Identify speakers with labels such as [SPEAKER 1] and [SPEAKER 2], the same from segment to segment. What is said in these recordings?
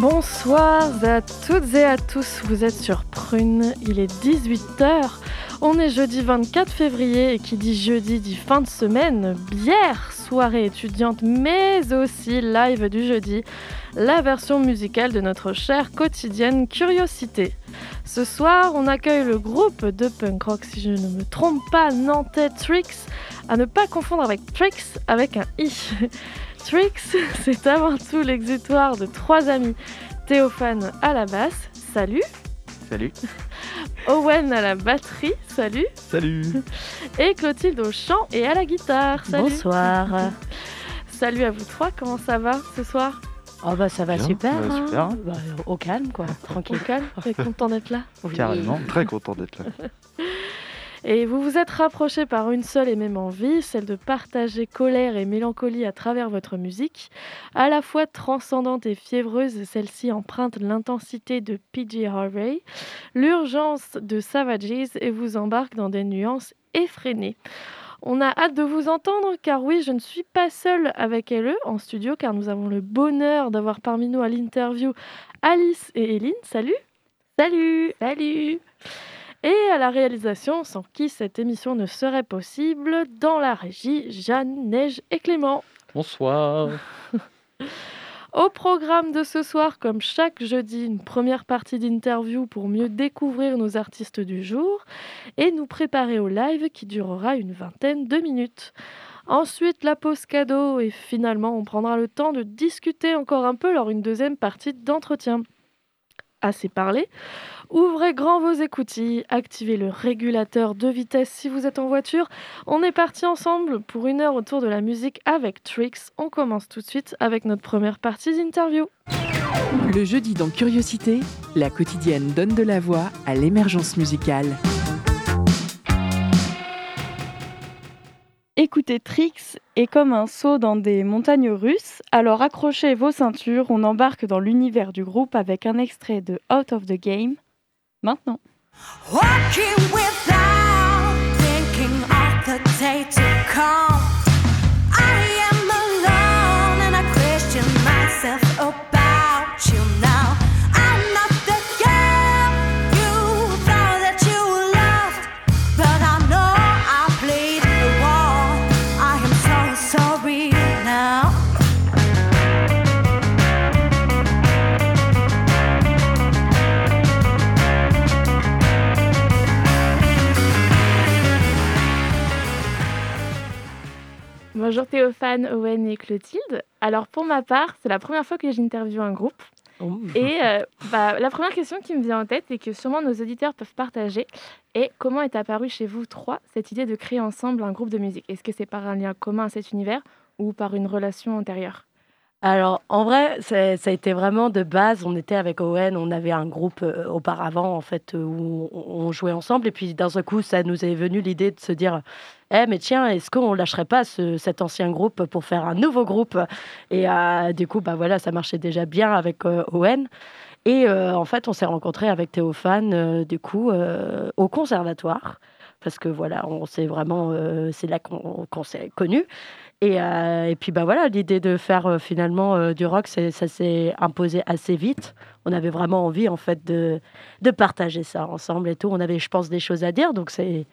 [SPEAKER 1] Bonsoir à toutes et à tous, vous êtes sur Prune, il est 18h. On est jeudi 24 février et qui dit jeudi dit fin de semaine, bière, soirée étudiante, mais aussi live du jeudi, la version musicale de notre chère quotidienne Curiosité. Ce soir, on accueille le groupe de punk rock, si je ne me trompe pas, nantais Trix, à ne pas confondre avec Trix avec un i. Trix, c'est avant tout l'exutoire de trois amis. Théophane à la basse, salut.
[SPEAKER 2] Salut.
[SPEAKER 1] Owen à la batterie, salut.
[SPEAKER 2] Salut.
[SPEAKER 1] Et Clotilde au chant et à la guitare, salut.
[SPEAKER 3] Bonsoir.
[SPEAKER 1] salut à vous trois, comment ça va ce soir?
[SPEAKER 3] Oh bah ça va
[SPEAKER 2] Bien,
[SPEAKER 3] super.
[SPEAKER 2] ça va
[SPEAKER 3] hein.
[SPEAKER 2] super.
[SPEAKER 3] Bah, au calme quoi, tranquille.
[SPEAKER 1] Au calme, t'es content d'être là?
[SPEAKER 3] Oui.
[SPEAKER 2] Carrément, très content d'être là.
[SPEAKER 1] Et vous vous êtes rapprochés par une seule et même envie, celle de partager colère et mélancolie à travers votre musique. À la fois transcendante et fiévreuse, celle-ci emprunte l'intensité de PG Harvey, l'urgence de Savages et vous embarque dans des nuances effrénées. On a hâte de vous entendre car oui, je ne suis pas seule avec elle en studio car nous avons le bonheur d'avoir parmi nous à l'interview Alice et Eline. Salut Salut Salut et à la réalisation, sans qui cette émission ne serait possible, dans la régie, Jeanne, Neige et Clément.
[SPEAKER 2] Bonsoir.
[SPEAKER 1] Au programme de ce soir, comme chaque jeudi, une première partie d'interview pour mieux découvrir nos artistes du jour et nous préparer au live qui durera une vingtaine de minutes. Ensuite, la pause cadeau et finalement, on prendra le temps de discuter encore un peu lors d'une deuxième partie d'entretien. Assez parlé. Ouvrez grand vos écoutilles, activez le régulateur de vitesse si vous êtes en voiture. On est parti ensemble pour une heure autour de la musique avec Trix. On commence tout de suite avec notre première partie d'interview.
[SPEAKER 4] Le jeudi dans Curiosité, la quotidienne donne de la voix à l'émergence musicale.
[SPEAKER 1] Écouter Trix est comme un saut dans des montagnes russes, alors accrochez vos ceintures, on embarque dans l'univers du groupe avec un extrait de Out of the Game. Maintenant. Bonjour Théophane, Owen et Clotilde. Alors pour ma part, c'est la première fois que j'interviewe un groupe. Et euh, bah, la première question qui me vient en tête et que sûrement nos auditeurs peuvent partager est comment est apparue chez vous trois cette idée de créer ensemble un groupe de musique? Est-ce que c'est par un lien commun à cet univers ou par une relation antérieure?
[SPEAKER 3] Alors en vrai, ça a été vraiment de base. On était avec Owen, on avait un groupe euh, auparavant en fait euh, où on, jouait ensemble et puis d'un seul coup, ça nous est venu l'idée de se dire, eh mais tiens, est-ce qu'on lâcherait pas ce- cet ancien groupe pour faire un nouveau groupe? Et euh, du coup, bah voilà, ça marchait déjà bien avec Owen. Et en fait, on s'est rencontrés avec Théophane, du coup, au conservatoire. Parce que voilà, on s'est vraiment, c'est là qu'on qu'on s'est connus. Et, euh, et puis bah voilà, l'idée de faire euh, finalement euh, du rock, ça s'est imposé assez vite. On avait vraiment envie en fait de, de partager ça ensemble et tout. On avait, je pense, des choses à dire. Donc c'est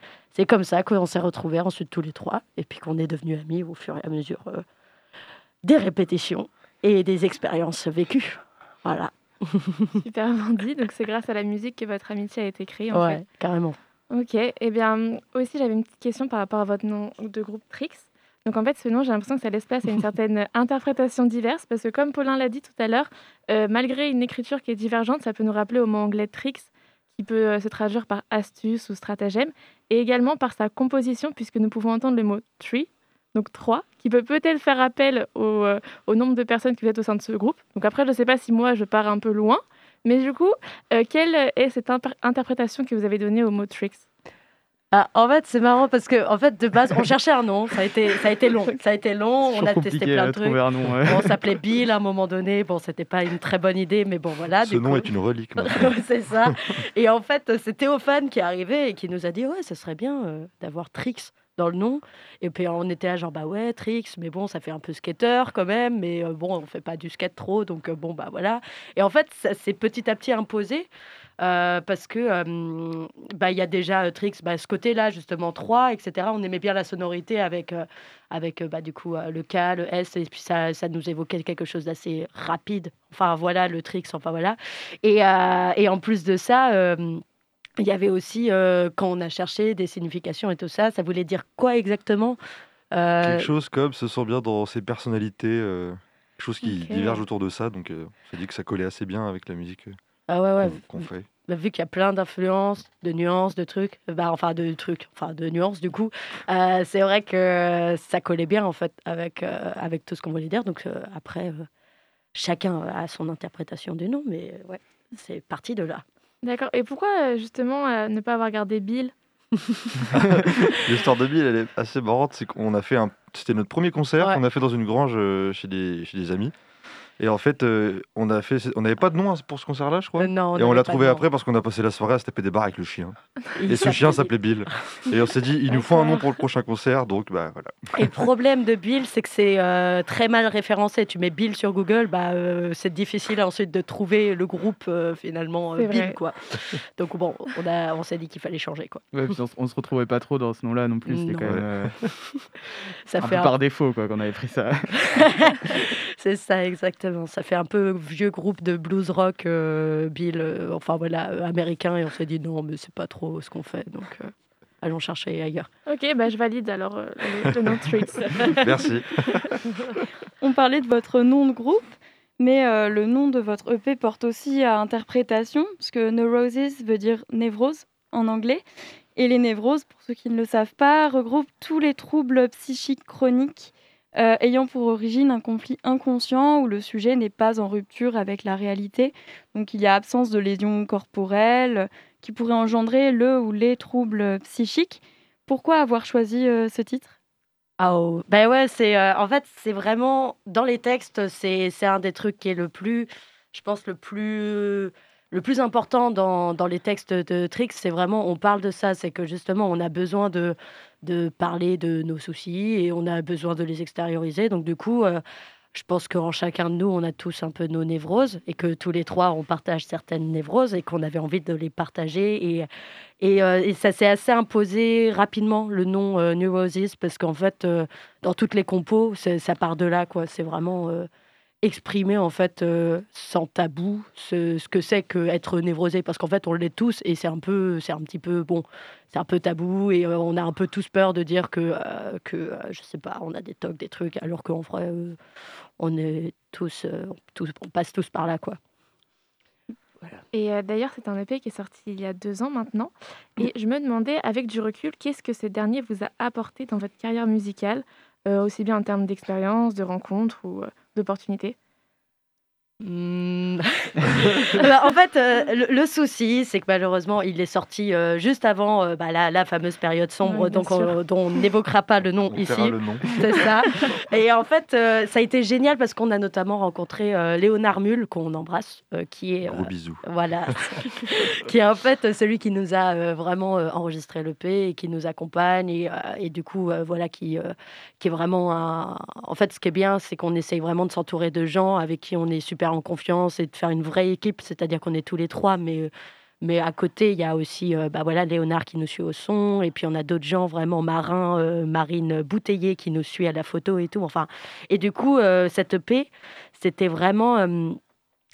[SPEAKER 3] comme ça qu'on s'est retrouvés ensuite tous les trois. Et puis qu'on est devenus amis au fur et à mesure des répétitions et des expériences vécues. Voilà.
[SPEAKER 1] Super dit, donc c'est grâce à la musique que votre amitié a été créée en
[SPEAKER 3] ouais, carrément.
[SPEAKER 1] Ok, et bien aussi j'avais une petite question par rapport à votre nom de groupe Trix. Donc en fait ce nom j'ai l'impression que ça laisse place à une certaine interprétation diverse parce que comme Paulin l'a dit tout à l'heure, euh, malgré une écriture qui est divergente, ça peut nous rappeler au mot anglais tricks qui peut euh, se traduire par astuce ou stratagème et également par sa composition puisque nous pouvons entendre le mot tree donc 3, qui peut peut-être faire appel au, euh, au nombre de personnes qui vous êtes au sein de ce groupe. Donc après, je ne sais pas si moi, je pars un peu loin, mais du coup, euh, quelle est cette interprétation que vous avez donnée au mot tricks?
[SPEAKER 3] Ah, en fait, c'est marrant parce que en fait, de base, on cherchait un nom. Ça a été, ça a été long. Ça a été long. On a testé plein de trucs.
[SPEAKER 5] trouver un nom. ouais.
[SPEAKER 3] Bon, on s'appelait Bill à un moment donné. Bon, c'était pas une très bonne idée, mais bon, voilà.
[SPEAKER 2] Ce
[SPEAKER 3] du
[SPEAKER 2] nom
[SPEAKER 3] coup-
[SPEAKER 2] est une relique.
[SPEAKER 3] c'est ça. Et en fait, c'est Théophane qui est arrivé et qui nous a dit Ouais, ce serait bien euh, d'avoir Trix dans le nom. Et puis on était là, genre, bah ouais, Trix, mais bon, ça fait un peu skater quand même, mais euh, bon, on fait pas du skate trop, donc euh, bon, bah voilà. Et en fait, ça s'est petit à petit imposé. euh, parce que bah, il y a déjà Trix, bah, ce côté-là justement 3, etc. On aimait bien la sonorité avec, avec bah, du coup le K, le S, et puis ça, ça nous évoquait quelque chose d'assez rapide. Enfin voilà, le Trix, enfin voilà. Et, et en plus de ça, il y avait aussi, euh, quand on a cherché des significations et tout ça, ça voulait dire quoi exactement Euh,
[SPEAKER 2] Quelque chose comme se sent bien dans ses personnalités, euh, quelque chose qui
[SPEAKER 1] Ok.
[SPEAKER 2] diverge autour de ça. Donc, euh, on s'est dit que ça collait assez bien avec la musique euh,
[SPEAKER 3] Ah ouais, ouais.
[SPEAKER 2] qu'on fait.
[SPEAKER 3] Bah, vu qu'il y a plein d'influences, de nuances, de trucs, euh, bah, enfin de trucs, enfin de nuances du coup, euh, c'est vrai que ça collait bien en fait avec, euh, avec tout ce qu'on voulait dire. Donc euh, après, euh, chacun a son interprétation du nom, mais euh, ouais, c'est parti de là.
[SPEAKER 1] D'accord. Et pourquoi euh, justement euh, ne pas avoir gardé Bill?
[SPEAKER 2] L'histoire de Bill, elle est assez marrante. C'est qu'on a fait un. C'était notre premier concert
[SPEAKER 3] Ouais.
[SPEAKER 2] qu'on a fait dans une grange euh, chez des, chez des amis. Et en fait, euh, on a fait. On n'avait pas de nom hein, pour ce concert-là, je crois.
[SPEAKER 3] Euh, non,
[SPEAKER 2] et on l'a trouvé après parce qu'on a passé la soirée à se taper des barres avec le chien. Et ce chien
[SPEAKER 3] s'appelait-
[SPEAKER 2] Bill. Et on s'est dit, il nous faut un nom pour le prochain concert, donc bah voilà.
[SPEAKER 3] Et le problème de Bill, c'est que c'est euh, très mal référencé. Tu mets Bill sur Google, bah, euh, c'est difficile ensuite de trouver le groupe euh, finalement euh, Bill. Quoi. Donc bon, on, a, on s'est dit qu'il fallait changer. Quoi.
[SPEAKER 5] Ouais, puis on, on se retrouvait pas trop dans ce nom-là non plus. C'était quand même euh,
[SPEAKER 3] Ça
[SPEAKER 5] un
[SPEAKER 3] fait
[SPEAKER 5] peu
[SPEAKER 3] un-
[SPEAKER 5] par défaut quoi qu'on avait pris ça.
[SPEAKER 3] C'est ça, exactement. Ça fait un peu vieux groupe de blues rock, euh, Bill, euh, enfin voilà, euh, américain. Et on s'est dit non, mais c'est pas trop ce qu'on fait. Donc euh, allons chercher ailleurs.
[SPEAKER 1] Ok, bah, je valide alors euh, le, nom Tricks.
[SPEAKER 2] Merci.
[SPEAKER 6] On parlait de votre nom de groupe, mais euh, le nom de votre EP porte aussi à interprétation, parce que Neurosis veut dire névrose en anglais. Et les névroses, pour ceux qui ne le savent pas, regroupent tous les troubles psychiques chroniques euh, ayant pour origine un conflit inconscient où le sujet n'est pas en rupture avec la réalité. Donc il y a absence de lésions corporelles qui pourraient engendrer le ou les troubles psychiques. Pourquoi avoir choisi euh, ce titre?
[SPEAKER 3] Ah oh. ben ouais, c'est euh, en fait c'est vraiment dans les textes, c'est un des trucs qui est le plus, je pense le plus le plus important dans, dans les textes de Trix, c'est vraiment on parle de ça, c'est que justement on a besoin de de parler de nos soucis et on a besoin de les extérioriser. Donc du coup, euh, je pense qu'en chacun de nous, on a tous un peu nos névroses et que tous les trois, on partage certaines névroses et qu'on avait envie de les partager. Et, et, euh, ça s'est assez imposé rapidement, le nom euh, Neurosis, parce qu'en fait, euh, dans toutes les compos, ça part de là. quoi. C'est vraiment exprimer, en fait, euh, sans tabou, ce, ce que c'est qu'être névrosé. Parce qu'en fait, on l'est tous et c'est un, peu, c'est un petit peu, bon, c'est un peu tabou et euh, on a un peu tous peur de dire que, euh, que euh, je sais pas, on a des tocs, des trucs, alors qu'en vrai, on est tous, tous, on passe tous par là, quoi.
[SPEAKER 1] Et d'ailleurs, c'est un EP qui est sorti il y a deux ans maintenant. Et je me demandais, avec du recul, qu'est-ce que ce dernier vous a apporté dans votre carrière musicale, aussi bien en termes d'expérience, de rencontres ou d'opportunités
[SPEAKER 3] Hmm. Bah, en fait, euh, le, le souci, c'est que malheureusement, il est sorti euh, juste avant euh, bah, la, la fameuse période sombre,
[SPEAKER 1] Oui, bien
[SPEAKER 3] donc on-
[SPEAKER 1] sûr.
[SPEAKER 3] dont on n'évoquera pas le nom
[SPEAKER 2] On
[SPEAKER 3] ici.
[SPEAKER 2] le.
[SPEAKER 3] C'est ça. Et en fait, euh, ça a été génial parce qu'on a notamment rencontré euh, Léonard Mull, qu'on embrasse, euh, qui est. euh,
[SPEAKER 2] Gros bisous.
[SPEAKER 3] voilà. qui est en fait celui qui nous a euh, vraiment euh, enregistré l'EP et qui nous accompagne. Et, euh, et du coup, euh, voilà, qui, euh, qui est vraiment un. En fait, ce qui est bien, c'est qu'on essaye vraiment de s'entourer de gens avec qui on est super en confiance et de faire une vraie équipe. C'est-à-dire qu'on est tous les trois, mais. Mais à côté, il y a aussi euh, bah voilà, Léonard qui nous suit au son, et puis on a d'autres gens vraiment marins, euh, Marine Bouteiller qui nous suit à la photo et tout. Enfin, et du coup, euh, cette EP, c'était vraiment, euh,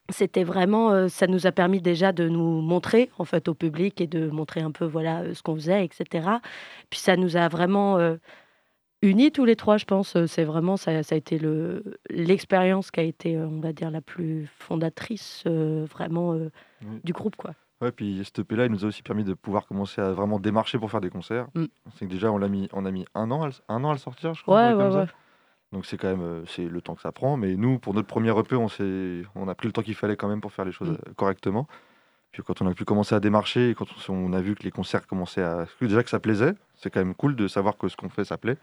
[SPEAKER 3] c'était vraiment, ça nous a permis déjà de nous montrer en fait au public et de montrer un peu voilà ce qu'on faisait, etc. Puis ça nous a vraiment unis tous les trois, je pense. Euh, C'est vraiment ça, ça a été le l'expérience qui a été, euh, on va dire, la plus fondatrice euh, vraiment euh,
[SPEAKER 2] Oui.
[SPEAKER 3] du groupe, quoi.
[SPEAKER 2] Ouais, puis cette EP-là, il nous a aussi permis de pouvoir commencer à vraiment démarcher pour faire des concerts.
[SPEAKER 3] Mm.
[SPEAKER 2] C'est que déjà, on, l'a mis, on a mis un an, à le, un an à le sortir, je crois.
[SPEAKER 3] Ouais, ouais,
[SPEAKER 2] comme ça. Donc c'est quand même c'est le temps que ça prend. Mais nous, pour notre premier EP, on, s'est- on a pris le temps qu'il fallait quand même pour faire les choses
[SPEAKER 3] Mm.
[SPEAKER 2] correctement. Puis quand on a pu commencer à démarcher et quand on, a vu que les concerts commençaient à... Déjà que ça plaisait, c'est quand même cool de savoir que ce qu'on fait, ça plaît.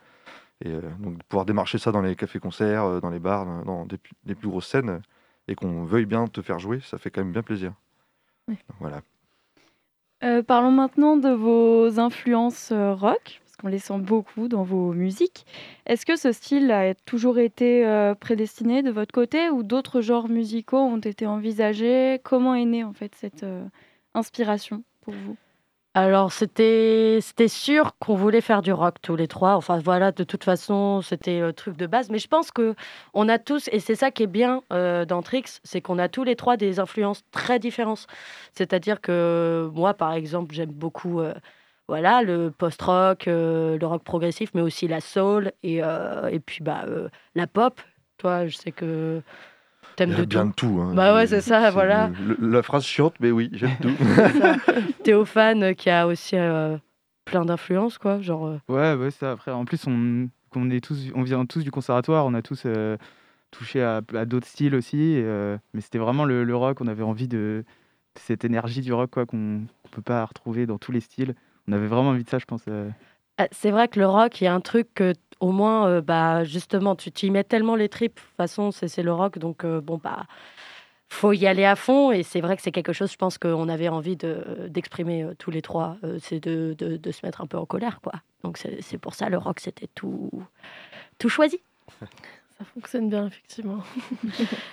[SPEAKER 2] Et euh, donc de pouvoir démarcher ça dans les cafés-concerts, euh, dans les bars, dans, des, plus grosses scènes, et qu'on veuille bien te faire jouer, ça fait quand même bien plaisir.
[SPEAKER 6] Oui.
[SPEAKER 2] Voilà.
[SPEAKER 6] Euh, parlons maintenant de vos influences rock, qu'on les sent beaucoup dans vos musiques. Est-ce que ce style a toujours été euh, prédestiné de votre côté ou d'autres genres musicaux ont été envisagés? Comment est née en fait cette euh, inspiration pour vous?
[SPEAKER 3] Alors, c'était c'était sûr qu'on voulait faire du rock tous les trois. Enfin, voilà, de toute façon, c'était le truc de base. Mais je pense que on a tous, et c'est ça qui est bien euh, dans Trix, c'est qu'on a tous les trois des influences très différentes. C'est-à-dire que moi, par exemple, j'aime beaucoup euh, voilà, le post-rock, euh, le rock progressif, mais aussi la soul et, euh, et puis bah, euh, la pop. Toi, je sais que t'aimes
[SPEAKER 2] Il y
[SPEAKER 3] de
[SPEAKER 2] a bien
[SPEAKER 3] tout.
[SPEAKER 2] de tout. hein.
[SPEAKER 3] Bah ouais, c'est ça, voilà.
[SPEAKER 2] le- la phrase chiante, mais oui, j'aime tout.
[SPEAKER 3] Théophane qui a aussi euh, plein d'influences, quoi. Genre, euh,
[SPEAKER 5] Ouais, ouais, ça. Après, en plus, on, on, est tous, on vient tous du conservatoire, on a tous euh, touché à, à d'autres styles aussi. et, euh, mais c'était vraiment le, le rock, on avait envie de, de cette énergie du rock quoi, qu'on ne peut pas retrouver dans tous les styles. On avait vraiment envie de ça, je pense. euh.
[SPEAKER 3] Ah, C'est vrai que le rock, il y a un truc que, au moins, euh, bah, justement, tu t'y mets tellement les tripes. De toute façon, c'est le rock, donc euh, bon, bah, faut y aller à fond. Et c'est vrai que c'est quelque chose, je pense, qu'on avait envie de- d'exprimer euh, tous les trois. euh, c'est de, de- de se mettre un peu en colère, quoi. Donc c'est c'est pour ça, le rock, c'était tout, tout choisi.
[SPEAKER 1] Ça fonctionne bien, effectivement.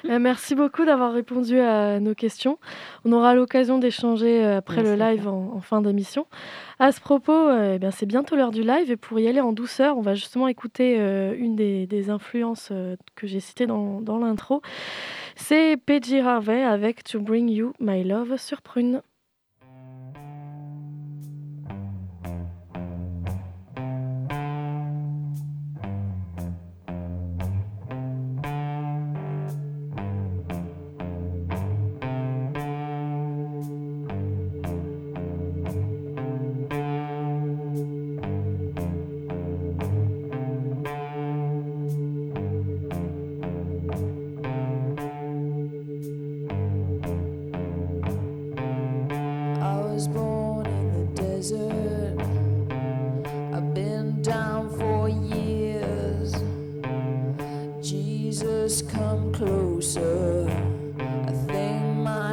[SPEAKER 1] Euh, Merci beaucoup d'avoir répondu à nos questions. On aura l'occasion d'échanger euh, après le live en, en fin d'émission. À ce propos, euh, eh bien, c'est bientôt l'heure du live et pour y aller en douceur, on va justement écouter euh, une des, des influences euh, que j'ai citées dans, dans l'intro. C'est PJ Harvey avec To Bring You My Love sur Prune.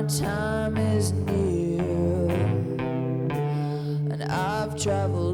[SPEAKER 7] Time is near. And I've traveled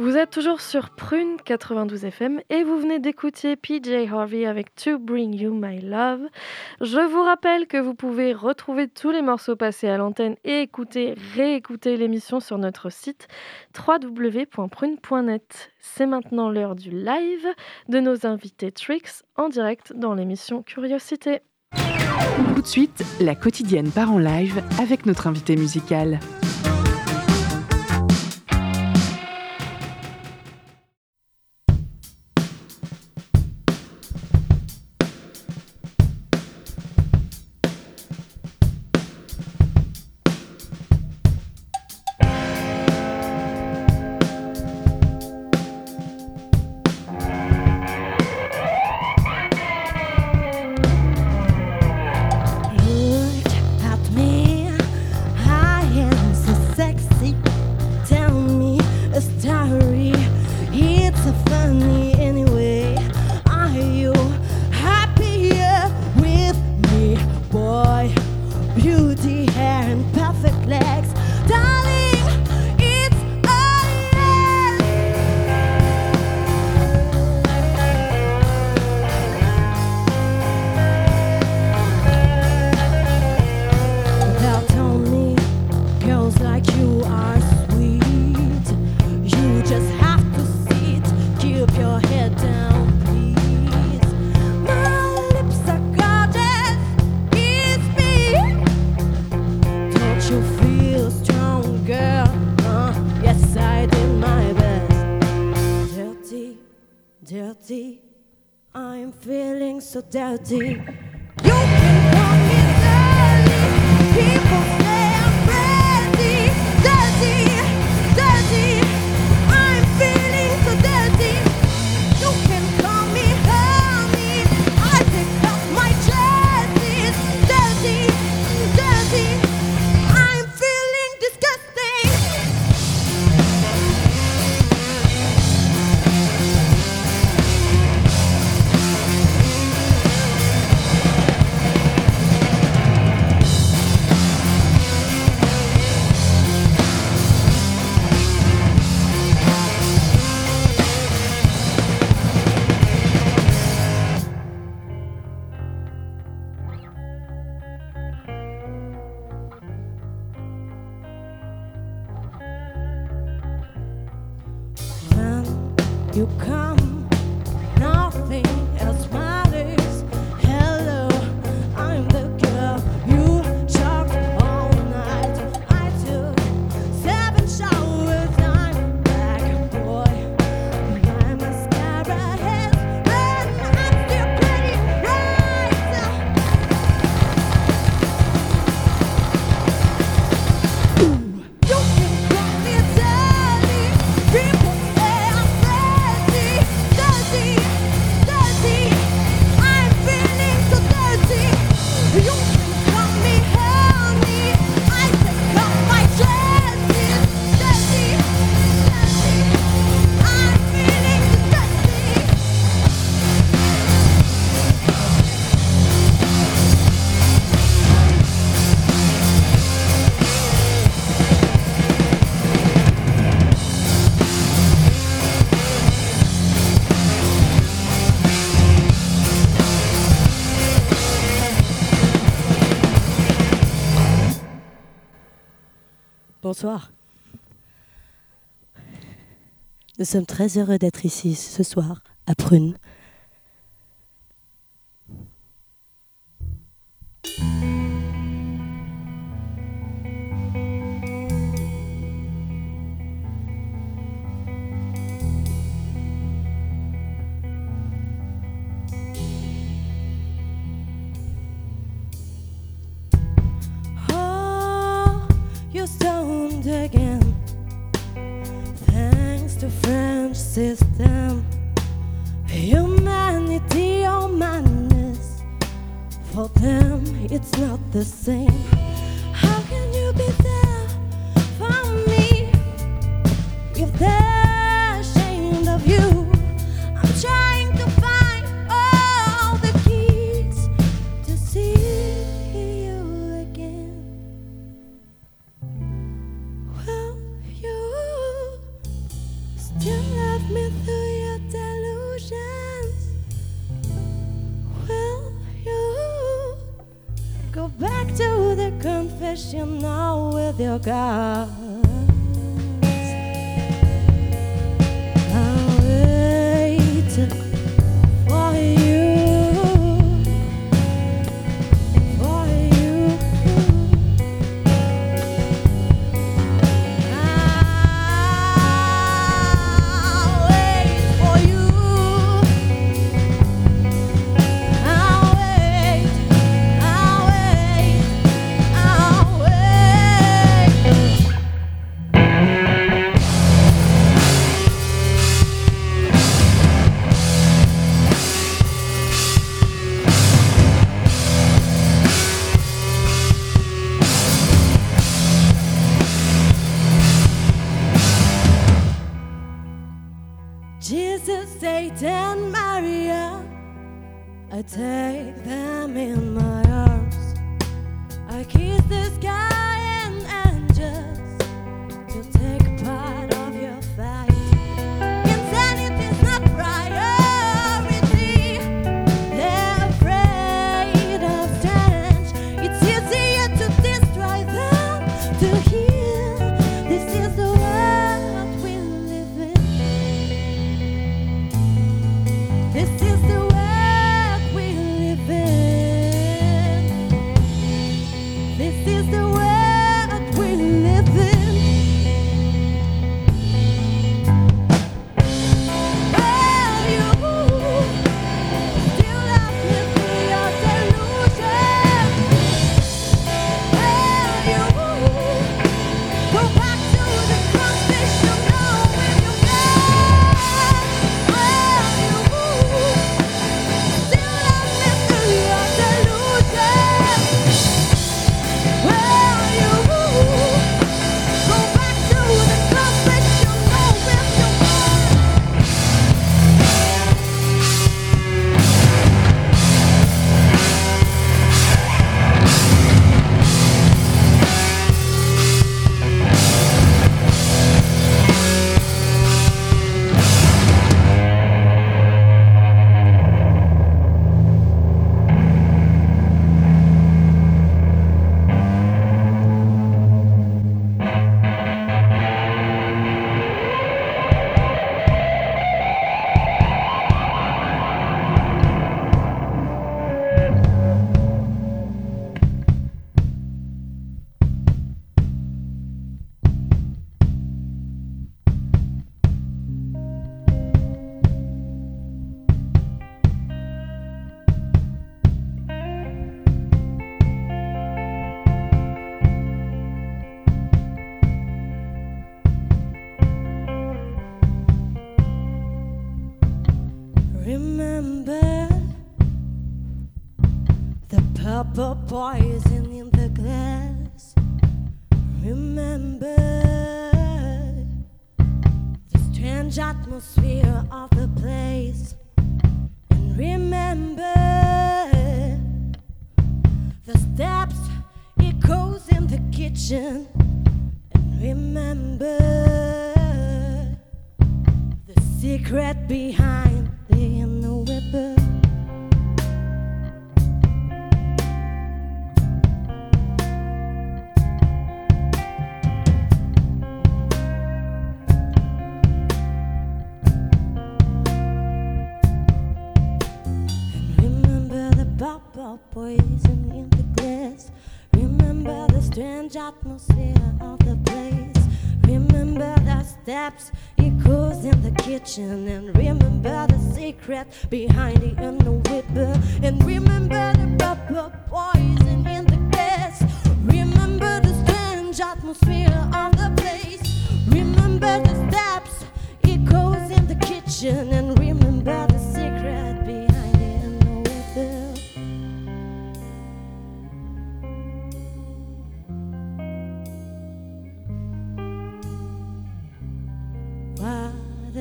[SPEAKER 1] Vous êtes toujours sur Prune 92 FM et vous venez d'écouter PJ Harvey avec To Bring You My Love. Je vous rappelle que vous pouvez retrouver tous les morceaux passés à l'antenne et écouter, réécouter l'émission sur notre site www.prune.net. C'est maintenant l'heure du live de nos invités Trix en direct dans l'émission Curiosité.
[SPEAKER 4] Tout de suite, la quotidienne part en live avec notre invité musical.
[SPEAKER 8] So dirty. You can
[SPEAKER 3] Nous sommes très heureux d'être ici ce soir à Prune.
[SPEAKER 8] Stoned again. Thanks to French system, humanity or madness. For them, it's not the same. How can you be there for me if they're confession now with your God. poison in the glass. Remember the strange atmosphere of the place. Remember the steps echoes in the kitchen. And remember the secret behind the unknown whipper. And remember the rubber poison in the glass. Remember the strange atmosphere of the place. Remember the steps echoes in the kitchen. And remember the secret behind.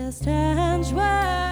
[SPEAKER 8] just hands where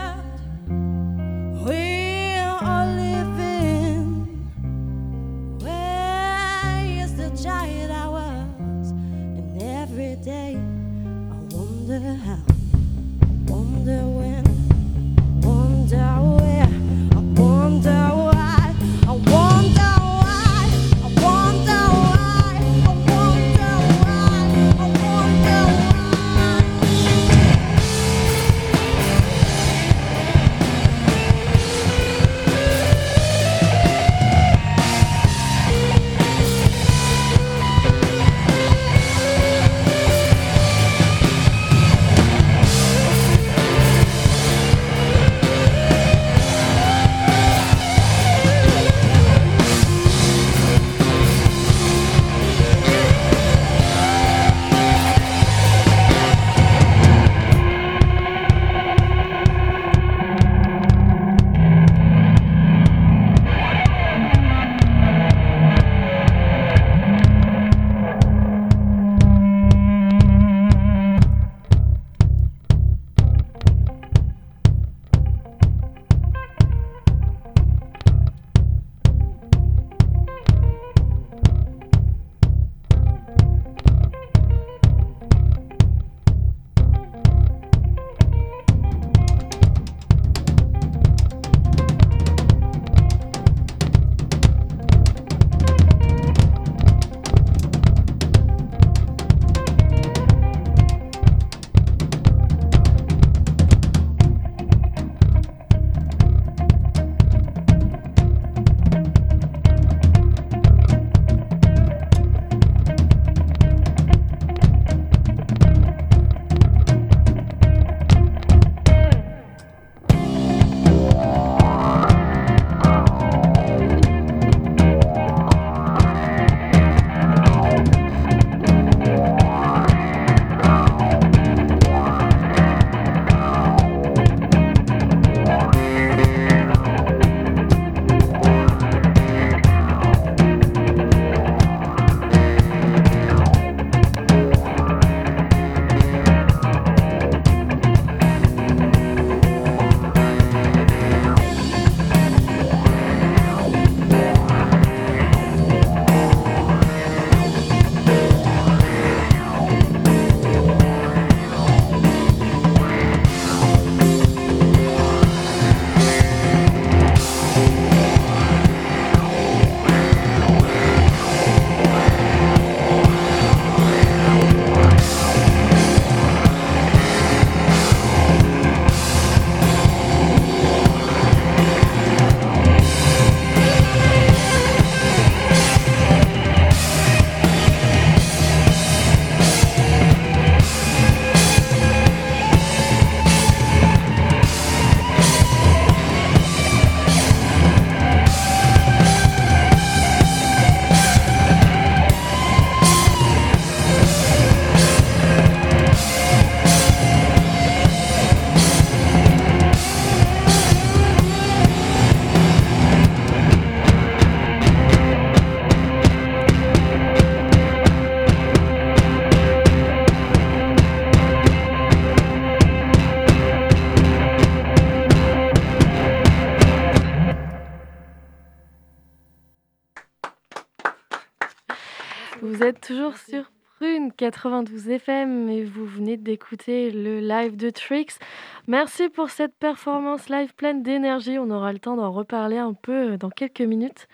[SPEAKER 1] Toujours sur Prune 92 FM et vous venez d'écouter le live de Trix. Merci pour cette performance live pleine d'énergie. On aura le temps d'en reparler un peu euh, dans quelques minutes.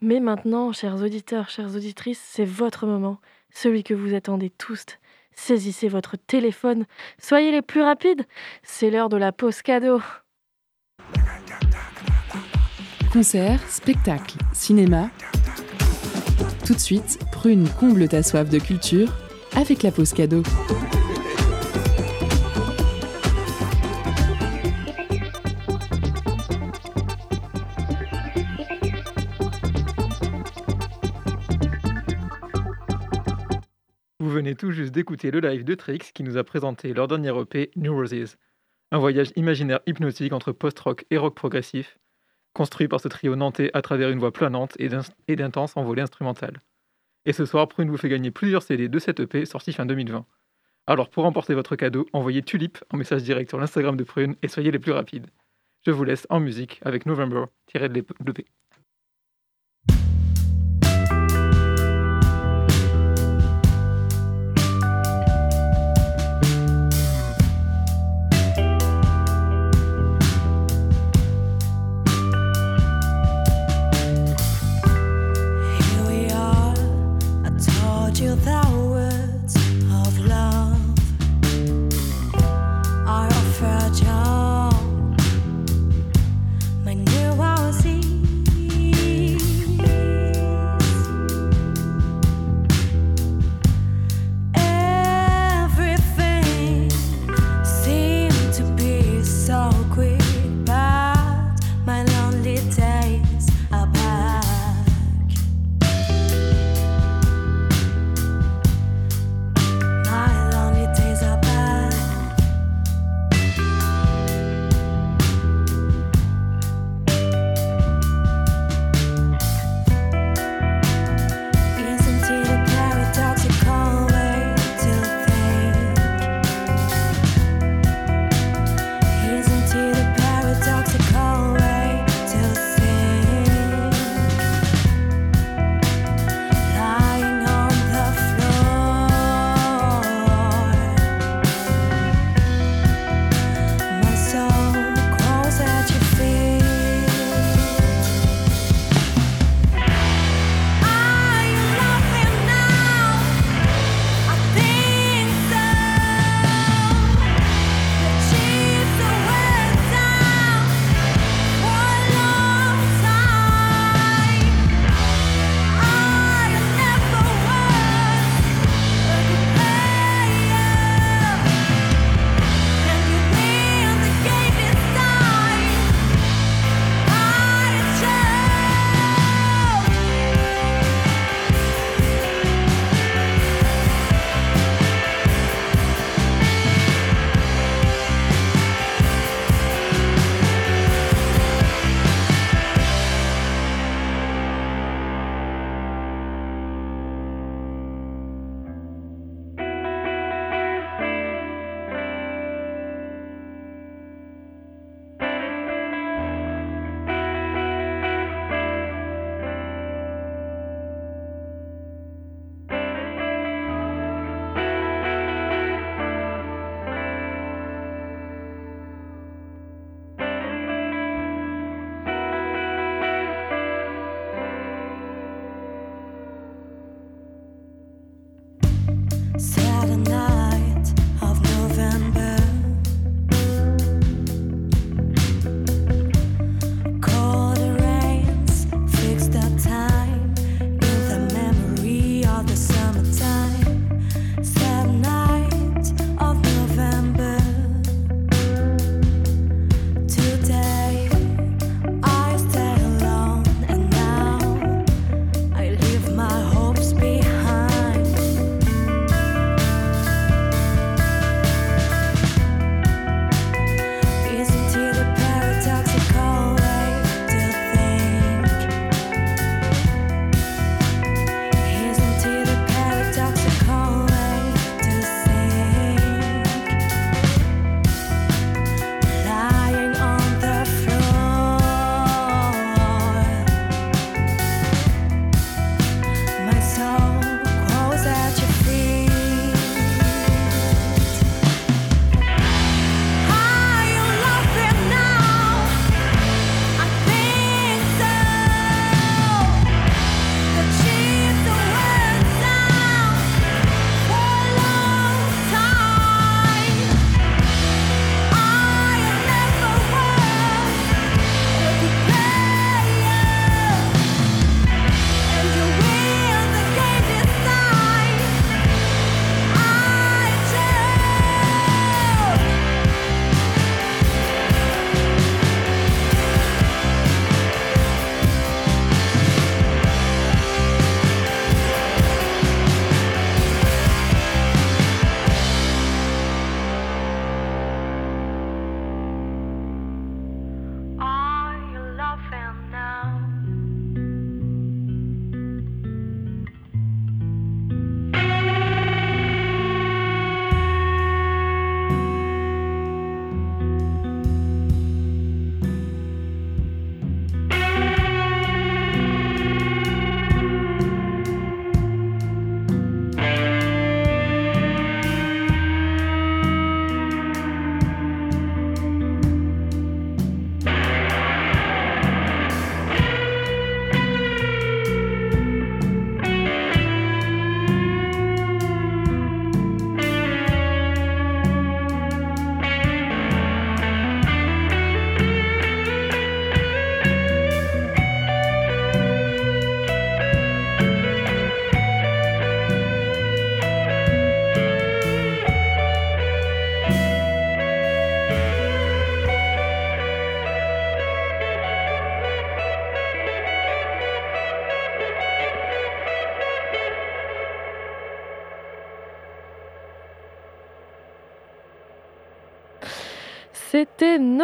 [SPEAKER 1] Mais maintenant, chers auditeurs, chères auditrices, c'est votre moment, celui que vous attendez tous. Saisissez votre téléphone, soyez les plus rapides. C'est l'heure de la pause cadeau.
[SPEAKER 4] Concert, spectacle, cinéma. Tout de suite, Prune comble ta soif de culture avec la pause cadeau.
[SPEAKER 9] Vous venez tout juste d'écouter le live de Trix qui nous a présenté leur dernier EP New Roses. Un voyage imaginaire hypnotique entre post-rock et rock progressif, construit par ce trio nantais à travers une voix planante et d'in- et d'intense envolée instrumentale. Et ce soir, Prune vous fait gagner plusieurs CD de cette EP sorti fin 2020. Alors pour emporter votre cadeau, envoyez Tulip en message direct sur l'Instagram de Prune et soyez les plus rapides. Je vous laisse en musique avec November tiré de l'EP.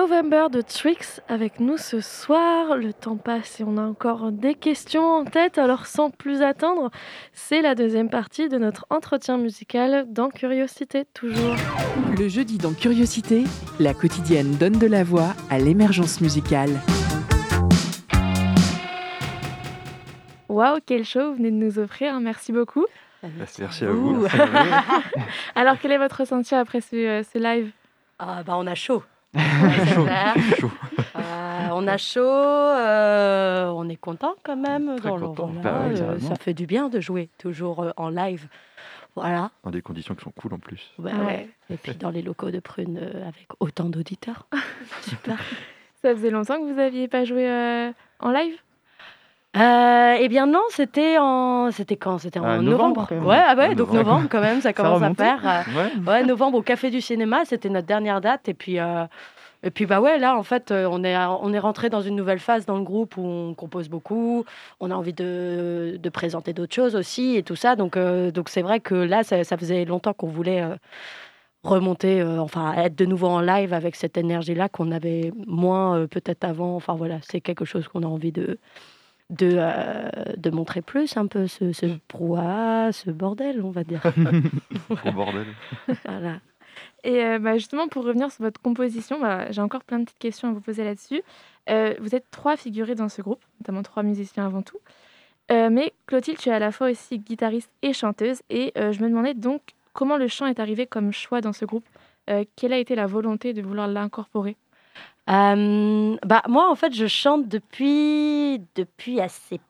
[SPEAKER 1] November de Tricks avec nous ce soir. Le temps passe et on a encore des questions en tête. Alors sans plus attendre, c'est la deuxième partie de notre entretien musical dans Curiosité toujours.
[SPEAKER 4] Le jeudi dans Curiosité, la quotidienne donne de la voix à l'émergence musicale.
[SPEAKER 1] Waouh, quel show vous venez de nous offrir. Merci beaucoup.
[SPEAKER 2] Merci à vous.
[SPEAKER 1] Alors quel est votre ressenti après ce, euh, ce live?
[SPEAKER 3] Ah bah on a chaud.
[SPEAKER 2] Chaud,
[SPEAKER 3] clair.
[SPEAKER 2] chaud.
[SPEAKER 3] Euh, on a chaud, euh, on est content quand même.
[SPEAKER 2] Très
[SPEAKER 3] dans le-
[SPEAKER 2] content.
[SPEAKER 3] voilà,
[SPEAKER 5] Bah ouais,
[SPEAKER 3] euh, ça fait du bien de jouer toujours euh, en live. Voilà.
[SPEAKER 2] Dans des conditions qui sont cool en plus.
[SPEAKER 3] Ouais,
[SPEAKER 1] Ouais.
[SPEAKER 3] ouais. Et puis dans les locaux de Prune euh, avec autant d'auditeurs. Super.
[SPEAKER 1] Ça faisait longtemps que vous n'aviez pas joué euh, en live?
[SPEAKER 3] Euh, eh bien non, c'était en c'était quand? C'était en
[SPEAKER 5] Ah,
[SPEAKER 3] novembre.
[SPEAKER 5] novembre, quand même.
[SPEAKER 3] Ouais, ah ouais,
[SPEAKER 2] Ouais,
[SPEAKER 3] donc
[SPEAKER 2] novembre.
[SPEAKER 3] novembre quand même, ça commence à faire. euh,
[SPEAKER 2] Ouais.
[SPEAKER 3] Novembre au Café du Cinéma, c'était notre dernière date. Et puis, euh, et puis bah ouais, là, en fait, euh, on est, on est rentré dans une nouvelle phase dans le groupe où on compose beaucoup. On a envie de, de présenter d'autres choses aussi et tout ça. Donc, euh, donc c'est vrai que là, ça, ça faisait longtemps qu'on voulait euh, remonter, euh, enfin, être de nouveau en live avec cette énergie-là qu'on avait moins euh, peut-être avant. Enfin, voilà, c'est quelque chose qu'on a envie de. De, euh, de montrer plus un peu ce, ce brouhaha, ce bordel, on va dire.
[SPEAKER 2] Bordel.
[SPEAKER 3] voilà.
[SPEAKER 1] Et euh, bah, justement, pour revenir sur votre composition, bah, j'ai encore plein de petites questions à vous poser là-dessus. Euh, vous êtes trois figurés dans ce groupe, notamment trois musiciens avant tout. Euh, mais Clotilde, tu es à la fois aussi guitariste et chanteuse. Et euh, je me demandais donc comment le chant est arrivé comme choix dans ce groupe. Euh, quelle a été la volonté de vouloir l'incorporer?
[SPEAKER 3] Euh, bah, moi, en fait, je chante depuis, depuis assez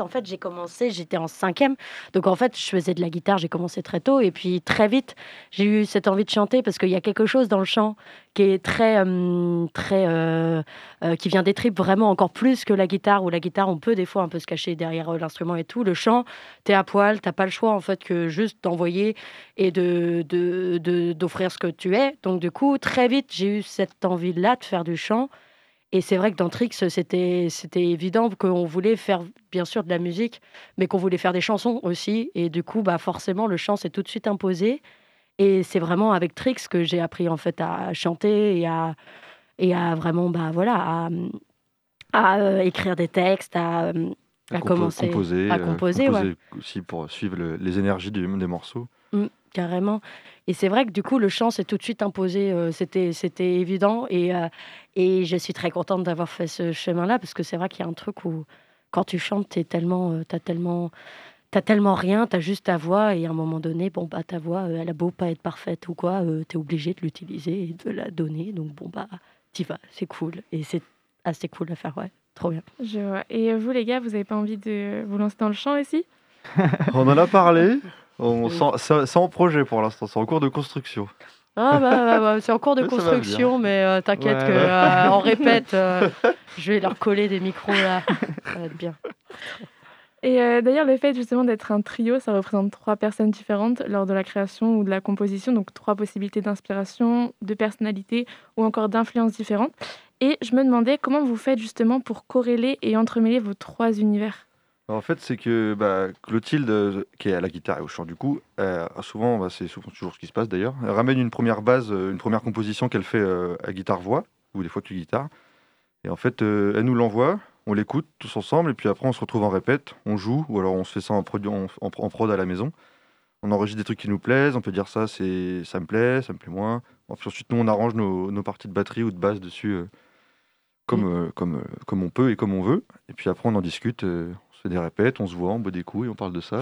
[SPEAKER 3] En fait, j'ai commencé, j'étais en cinquième. Donc, en fait, je faisais de la guitare, j'ai commencé très tôt. Et puis, très vite, j'ai eu cette envie de chanter parce qu'il y a quelque chose dans le chant qui est très, euh, très, euh, euh, qui vient des tripes vraiment encore plus que la guitare. Ou la guitare, on peut des fois un peu se cacher derrière l'instrument et tout. Le chant, t'es à poil, t'as pas le choix, en fait, que juste d'envoyer et de, de, de- d'offrir ce que tu es. Donc, du coup, très vite, j'ai eu cette envie-là de faire du chant. Et c'est vrai que dans Trix, c'était, évident qu'on voulait faire, bien sûr, de la musique, mais qu'on voulait faire des chansons aussi. Et du coup, bah, forcément, le chant s'est tout de suite imposé. Et c'est vraiment avec Trix que j'ai appris, en fait, à chanter et à, et à vraiment, bah, voilà, à, à, euh, écrire des textes, à, euh, à
[SPEAKER 2] compo-
[SPEAKER 3] commencer
[SPEAKER 2] composer,
[SPEAKER 3] à
[SPEAKER 2] euh,
[SPEAKER 3] composer, ouais.
[SPEAKER 2] aussi pour suivre le- les énergies du- des morceaux.
[SPEAKER 3] Carrément. Et c'est vrai que du coup, le chant s'est tout de suite imposé. euh, c'était, c'était évident. Et, euh, et je suis très contente d'avoir fait ce chemin-là parce que c'est vrai qu'il y a un truc où, quand tu chantes, t'es tellement, euh, t'as tellement, t'as tellement rien, t'as juste ta voix. Et à un moment donné, bon, bah, ta voix, euh, elle a beau pas être parfaite ou quoi, euh, t'es obligé de l'utiliser et de la donner. Donc, bon, bah, t'y vas. C'est cool. Et c'est assez cool à faire, ouais. Trop bien.
[SPEAKER 1] Je vois. Et vous, les gars, vous n'avez pas envie de vous lancer dans le chant aussi?
[SPEAKER 2] On en a parlé. On sent- c'est c'est en projet pour l'instant, c'est en cours de construction.
[SPEAKER 3] Ah bah, bah, bah, c'est en cours de construction, mais euh, t'inquiète
[SPEAKER 5] Ouais,
[SPEAKER 3] que
[SPEAKER 5] ouais.
[SPEAKER 3] euh, on répète. euh, je vais leur coller des micros là. Ça va être bien.
[SPEAKER 1] Et euh, d'ailleurs, le fait justement d'être un trio, ça représente trois personnes différentes lors de la création ou de la composition, donc trois possibilités d'inspiration, de personnalité ou encore d'influences différentes. Et je me demandais comment vous faites justement pour corréler et entremêler vos trois univers?
[SPEAKER 2] En fait, c'est que bah, Clotilde, euh, qui est à la guitare et au chant du coup, euh, souvent, bah, c'est souvent toujours ce qui se passe d'ailleurs, elle ramène une première base, euh, une première composition qu'elle fait euh, à guitare-voix, ou des fois que guitare. Et en fait, euh, elle nous l'envoie, on l'écoute tous ensemble, et puis après, on se retrouve en répète, on joue, ou alors on se fait ça en, produ- en, en- en prod à la maison. On enregistre des trucs qui nous plaisent, on peut dire ça, c'est ça me plaît, ça me plaît moins. Puis ensuite, nous, on arrange nos, nos parties de batterie ou de basse dessus comme, comme, comme on peut et comme on veut. Et puis après, on en discute, se fait des répètes, on se voit, on boit des coups et on parle de ça.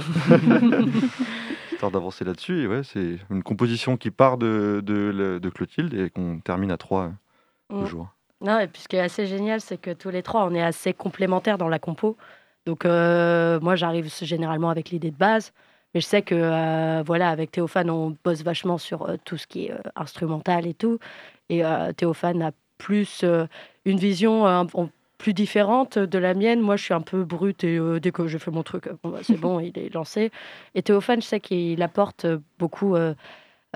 [SPEAKER 2] Histoire d'avancer là-dessus. Et ouais, c'est une composition qui part de, de, Clotilde et qu'on termine à trois euh,
[SPEAKER 3] Mm.
[SPEAKER 2] toujours.
[SPEAKER 3] Non, et puis ce qui est assez génial, c'est que tous les trois, on est assez complémentaires dans la compo. Donc euh, moi, j'arrive généralement avec l'idée de base. Mais je sais que euh, voilà, avec Théophane, on bosse vachement sur euh, tout ce qui est euh, instrumental et tout. Et euh, Théophane a plus euh, une vision euh, plus différente de la mienne. Moi, je suis un peu brute et euh, dès que je fais mon truc, bon, bah, c'est bon, il est lancé. Et Théophane, je sais qu'il apporte euh, beaucoup euh,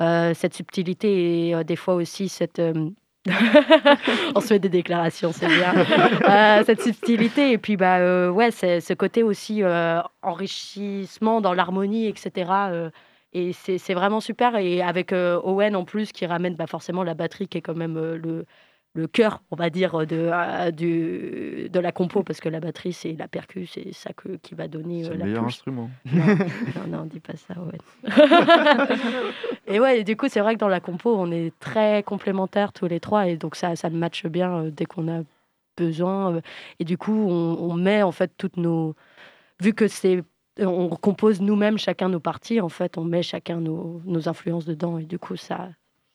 [SPEAKER 3] euh, cette subtilité et euh, des fois aussi cette. euh, on se fait des déclarations, c'est bien. Euh, cette subtilité et puis bah euh, ouais, c'est ce côté aussi euh, enrichissement dans l'harmonie, etc. euh, Et c'est vraiment super. Et avec euh, Owen en plus qui ramène bah, forcément la batterie qui est quand même euh, le, le cœur, on va dire, de, euh, du, de la compo parce que la batterie c'est la percu, c'est ça que, qui va donner
[SPEAKER 2] C'est
[SPEAKER 3] euh,
[SPEAKER 2] le
[SPEAKER 3] la
[SPEAKER 2] meilleur
[SPEAKER 3] touche.
[SPEAKER 2] instrument.
[SPEAKER 3] Non, non, non, dis pas ça, Owen. et ouais, et du coup, c'est vrai que dans la compo, on est très complémentaires tous les trois et donc ça, ça matche bien euh, dès qu'on a besoin. euh, et du coup, on, on met en fait toutes nos. Vu que c'est. On compose nous-mêmes chacun nos parties, en fait, on met chacun nos, nos influences dedans et du coup, ça,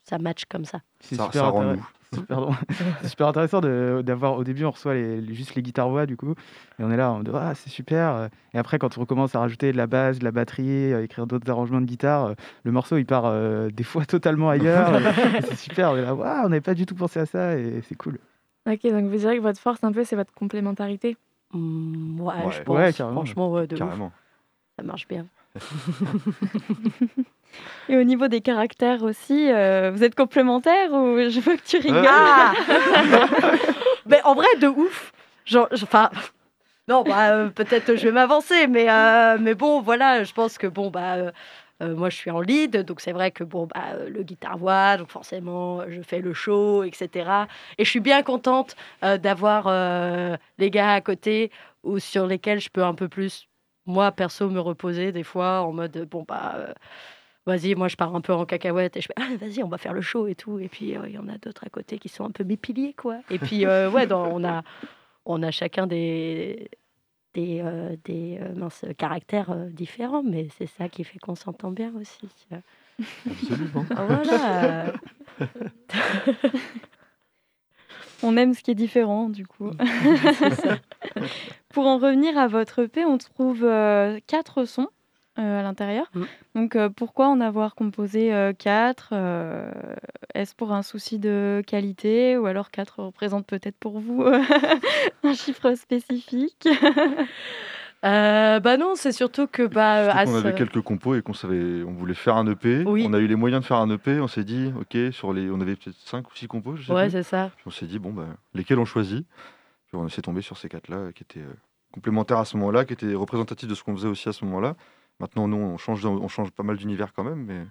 [SPEAKER 3] ça match comme ça.
[SPEAKER 5] C'est
[SPEAKER 2] Ça,
[SPEAKER 5] super,
[SPEAKER 2] ça rend nous.
[SPEAKER 5] Pardon. C'est super intéressant de- d'avoir au début on reçoit les- juste les guitares voix du coup et on est là on dit ah c'est super et après quand on recommence à rajouter de la basse de la batterie à écrire d'autres arrangements de guitare le morceau il part euh, des fois totalement ailleurs c'est super on est là Waouh, on n'avait pas du tout pensé à ça et c'est cool
[SPEAKER 1] Ok, donc vous direz que votre force un peu, c'est votre complémentarité.
[SPEAKER 3] Mm, ouais, je pense.
[SPEAKER 5] Ouais, carrément.
[SPEAKER 3] Franchement, ouais, de ouf.
[SPEAKER 2] Carrément.
[SPEAKER 3] Ça marche bien.
[SPEAKER 6] Et au niveau des caractères aussi, euh, vous êtes complémentaires ou je veux que tu rigoles
[SPEAKER 3] Ah Mais en vrai, de ouf. Genre, enfin, non, bah, euh, peut-être je vais m'avancer, mais, euh, mais bon, voilà, je pense que bon, bah, euh, moi je suis en lead, donc c'est vrai que bon, bah, le guitare-voix, donc forcément, je fais le show, etc. Et je suis bien contente d'avoir les gars à côté ou sur lesquels je peux un peu plus, moi perso, me reposer des fois en mode bon, bah. euh, Vas-y, moi je pars un peu en cacahuète et je fais ah, vas-y, on va faire le show et tout. Et puis euh, il y en a d'autres à côté qui sont un peu mes piliers, quoi. Et puis euh, ouais, dans- on, a, on a chacun des, des, euh, des euh, mince, caractères euh, différents, mais c'est ça qui fait qu'on s'entend bien aussi.
[SPEAKER 2] Absolument.
[SPEAKER 3] Voilà.
[SPEAKER 6] On aime ce qui est différent du coup. Pour en revenir à votre EP, on trouve euh, quatre sons euh, à l'intérieur.
[SPEAKER 3] Mm.
[SPEAKER 6] Donc euh, pourquoi en avoir composé euh, quatre euh, Est-ce pour un souci de qualité ou alors quatre représente peut-être pour vous euh, un chiffre spécifique?
[SPEAKER 3] Euh, bah non, c'est surtout que bah, euh,
[SPEAKER 2] Surtout qu'on
[SPEAKER 3] As,
[SPEAKER 2] avait quelques compos et qu'on savait, on voulait faire un EP.
[SPEAKER 3] Oui.
[SPEAKER 2] On a eu les moyens de faire un EP. On s'est dit, ok, sur les, on avait peut-être 5 ou 6 compos, je sais
[SPEAKER 3] Ouais, c'est ça.
[SPEAKER 2] Puis on s'est dit, bon, bah, lesquels on choisit? On s'est tombé sur ces quatre-là qui étaient euh, complémentaires à ce moment-là, qui étaient représentatifs de ce qu'on faisait aussi à ce moment-là. Maintenant, nous, on change, on change pas mal d'univers quand même, mais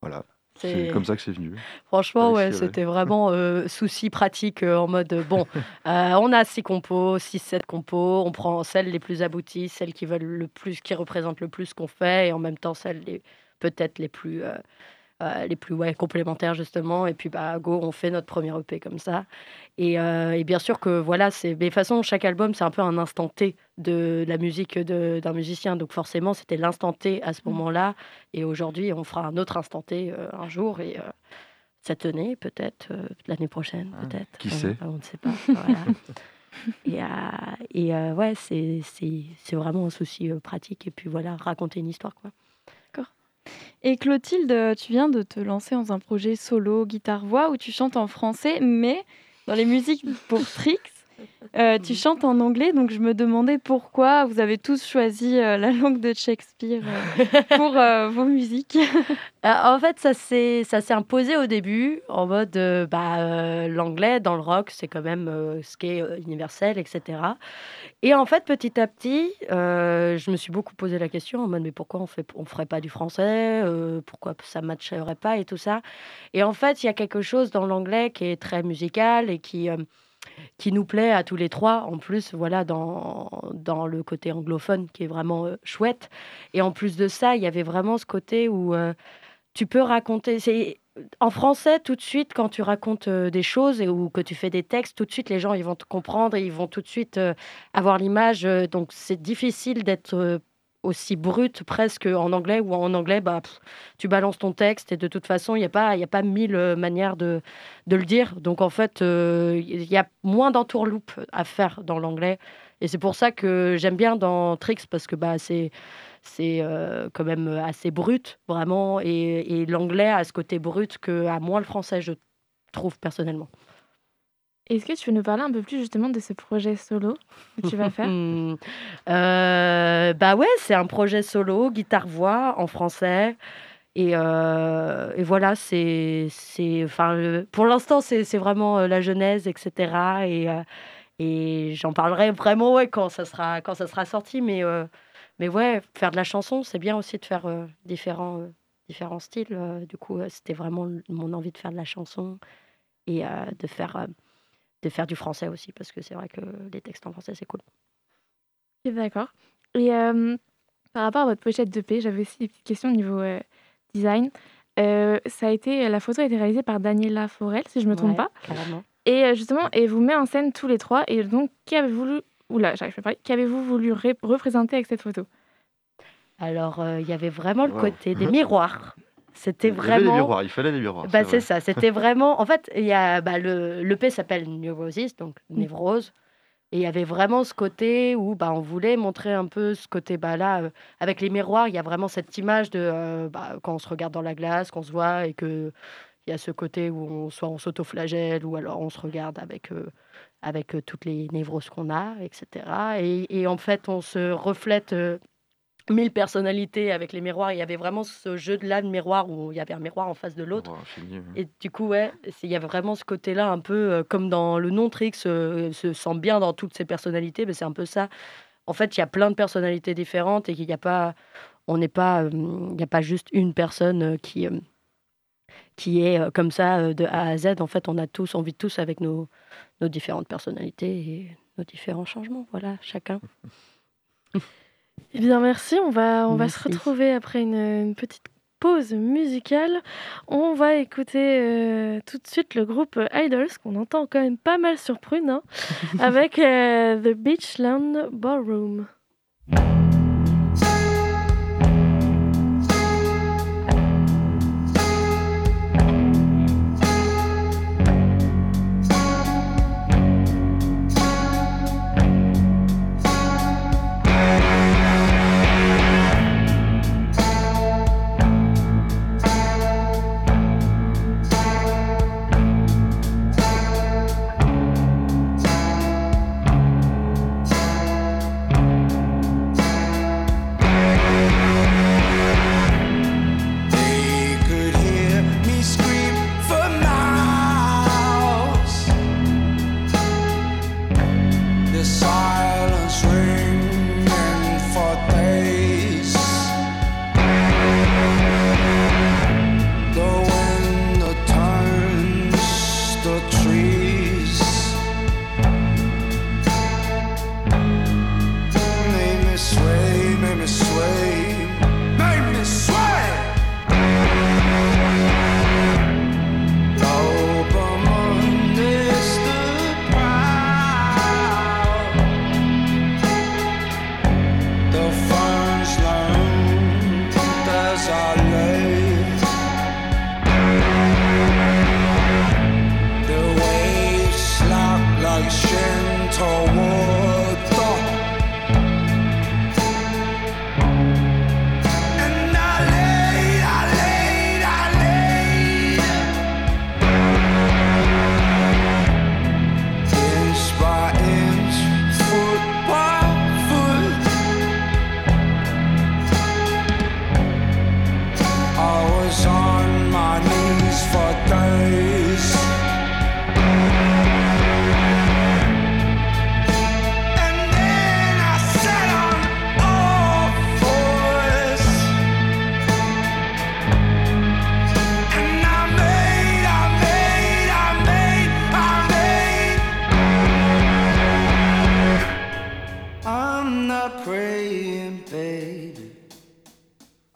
[SPEAKER 2] voilà. C'est comme ça que c'est venu.
[SPEAKER 3] Franchement, ouais, c'était vraiment euh, souci pratique euh, en mode bon, euh, on a six compos, six, sept compos, on prend celles les plus abouties, celles qui veulent le plus, qui représentent le plus ce qu'on fait, et en même temps celles les peut-être les plus euh, les plus ouais, complémentaires justement. Et puis bah go, on fait notre premier EP comme ça. Et, euh, et bien sûr que voilà, c'est mais de toute façon chaque album c'est un peu un instant T de la musique d'un musicien. Donc forcément c'était l'instant T à ce moment-là. Et aujourd'hui on fera un autre instant T euh, un jour et cette année, peut-être, l'année prochaine,
[SPEAKER 2] Ah,
[SPEAKER 3] peut-être.
[SPEAKER 2] qui
[SPEAKER 3] On-
[SPEAKER 2] sait?
[SPEAKER 3] On ne sait pas. voilà. Et, et ouais, c'est vraiment un souci pratique. Et puis voilà, raconter une histoire, quoi.
[SPEAKER 6] Et Clotilde, tu viens de te lancer dans un projet solo guitare-voix où tu chantes en français, mais dans les musiques pour Trix, euh, tu chantes en anglais. Donc je me demandais pourquoi vous avez tous choisi euh, la langue de Shakespeare euh, pour vos musiques.
[SPEAKER 3] En fait, ça s'est ça s'est imposé au début en mode bah, l'anglais dans le rock, c'est quand même ce qui est universel, etc. Et en fait, petit à petit, je me suis beaucoup posé la question en mode mais pourquoi on fait on ferait pas du français Pourquoi ça matcherait pas et tout ça Et en fait, il y a quelque chose dans l'anglais qui est très musical et qui qui nous plaît à tous les trois. En plus, voilà, dans, dans le côté anglophone qui est vraiment euh, chouette. Et en plus de ça, il y avait vraiment ce côté où euh, tu peux raconter. C'est en français tout de suite quand tu racontes euh, des choses ou que tu fais des textes, tout de suite les gens ils vont te comprendre et ils vont tout de suite avoir l'image. donc c'est difficile d'être aussi brut presque en anglais ou en anglais bah tu balances ton texte et de toute façon il n'y a pas a pas mille euh, manières de, de le dire. Donc en fait euh, il y a moins d'entourloupe à faire dans l'anglais. Et c'est pour ça que j'aime bien dans Trix parce que bah c'est c'est euh, quand même assez brut vraiment. Et, et l'anglais a ce côté brut que à moins le français je trouve personnellement
[SPEAKER 1] Est-ce que tu veux nous parler un peu plus justement de ce projet solo que tu vas faire?
[SPEAKER 3] Euh, bah ouais, c'est un projet solo, guitare-voix en français. Et, euh, voilà, c'est, enfin, pour l'instant, c'est, vraiment euh, la genèse, etc. Et, euh, et j'en parlerai vraiment quand, ça sera, quand ça sera sorti. Mais mais ouais, faire de la chanson, c'est bien aussi de faire différents, différents styles. du coup, c'était vraiment mon envie de faire de la chanson et de, faire, de faire du français aussi, parce que c'est vrai que les textes en français, c'est cool.
[SPEAKER 1] D'accord. Et euh, par rapport à votre pochette de P, j'avais aussi des petites questions au niveau euh, design. Euh, ça a été, la photo a été réalisée par Daniela Forel, si je ne me trompe
[SPEAKER 3] Ouais,
[SPEAKER 1] pas.
[SPEAKER 3] Carrément.
[SPEAKER 1] Et justement, et vous met en scène tous les trois. Et donc, qu'avez-vous voulu, oula, j'arrive pas à parler. Qu'avez-vous voulu ré- représenter avec cette photo?
[SPEAKER 3] Alors, euh, il y avait vraiment le
[SPEAKER 2] Wow.
[SPEAKER 3] côté des miroirs. C'était
[SPEAKER 2] avait les
[SPEAKER 3] vraiment.
[SPEAKER 2] miroirs, il fallait les miroirs.
[SPEAKER 3] Bah,
[SPEAKER 2] c'est vrai.
[SPEAKER 3] ça, c'était vraiment. En fait, il y a, bah, le l'EP s'appelle Neurosis, donc névrose. Et il y avait vraiment ce côté où bah, on voulait montrer un peu ce côté bah, là, euh, avec les miroirs, il y a vraiment cette image de euh, bah, quand on se regarde dans la glace, qu'on se voit et que il y a ce côté où on, soit on s'autoflagelle ou alors on se regarde avec, euh, avec euh, toutes les névroses qu'on a, etc. Et, et en fait, on se reflète euh, mille personnalités avec les miroirs. Il y avait vraiment ce jeu de là de miroir où il y avait un miroir en face de l'autre. Et du coup, ouais, il y avait vraiment ce côté-là, un peu euh, comme dans le nom Trix, euh, se sent bien dans toutes ses personnalités, mais c'est un peu ça. En fait, il y a plein de personnalités différentes et qu'il n'y a pas, on n'est pas, euh, il n'y a pas juste une personne qui, qui est comme ça de A à Z. En fait, on a tous, on vit tous avec nos, nos différentes personnalités et nos différents changements. Voilà, chacun.
[SPEAKER 1] Eh bien, merci. On va, on va se retrouver après une, une petite pause musicale. On va écouter euh, tout de suite le groupe Idols, qu'on entend quand même pas mal sur Prune, hein, avec euh, The Beachland Ballroom.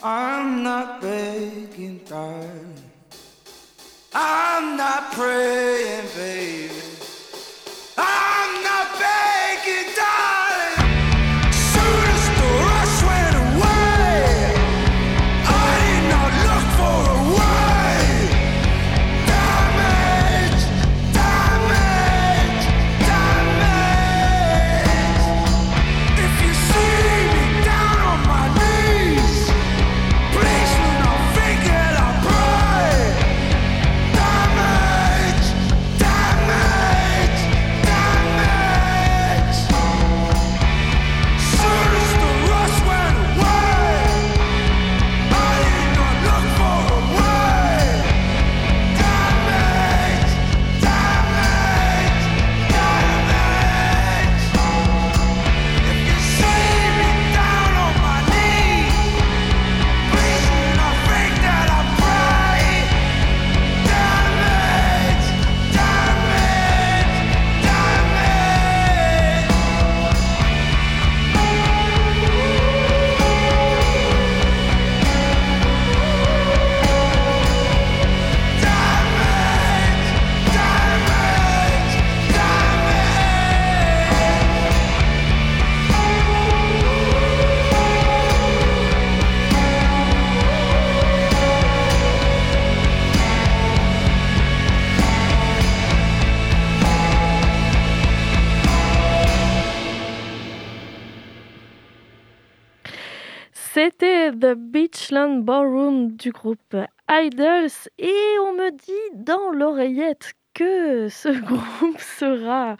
[SPEAKER 10] I'm not begging, darling. I'm not praying, baby. I'm not begging, The
[SPEAKER 1] Beachland Ballroom du groupe Idols et on me dit dans l'oreillette que ce groupe sera